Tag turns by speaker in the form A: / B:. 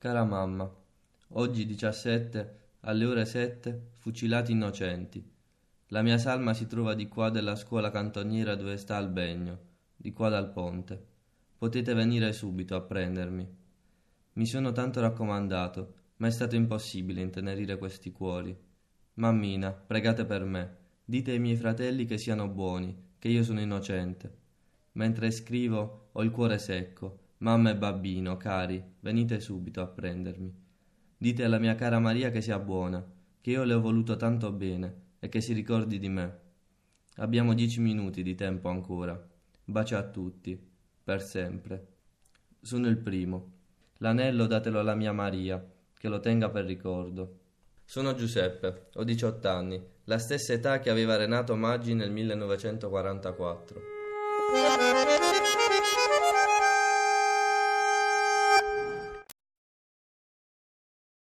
A: Cara mamma, oggi 17, alle ore 7, fucilati innocenti. La mia salma si trova di qua della scuola cantoniera dove sta Albegno, di qua dal ponte. Potete venire subito a prendermi. Mi sono tanto raccomandato, ma è stato impossibile intenerire questi cuori. Mammina, pregate per me. Dite ai miei fratelli che siano buoni, che io sono innocente. Mentre scrivo ho il cuore secco. Mamma e babbino, cari, venite subito a prendermi. Dite alla mia cara Maria che sia buona, che io le ho voluto tanto bene e che si ricordi di me. Abbiamo dieci minuti di tempo ancora. Bacia a tutti, per sempre. Sono il primo. L'anello datelo alla mia Maria, che lo tenga per ricordo. Sono Giuseppe, ho 18 anni, la stessa età che aveva Renato Maggi nel 1944.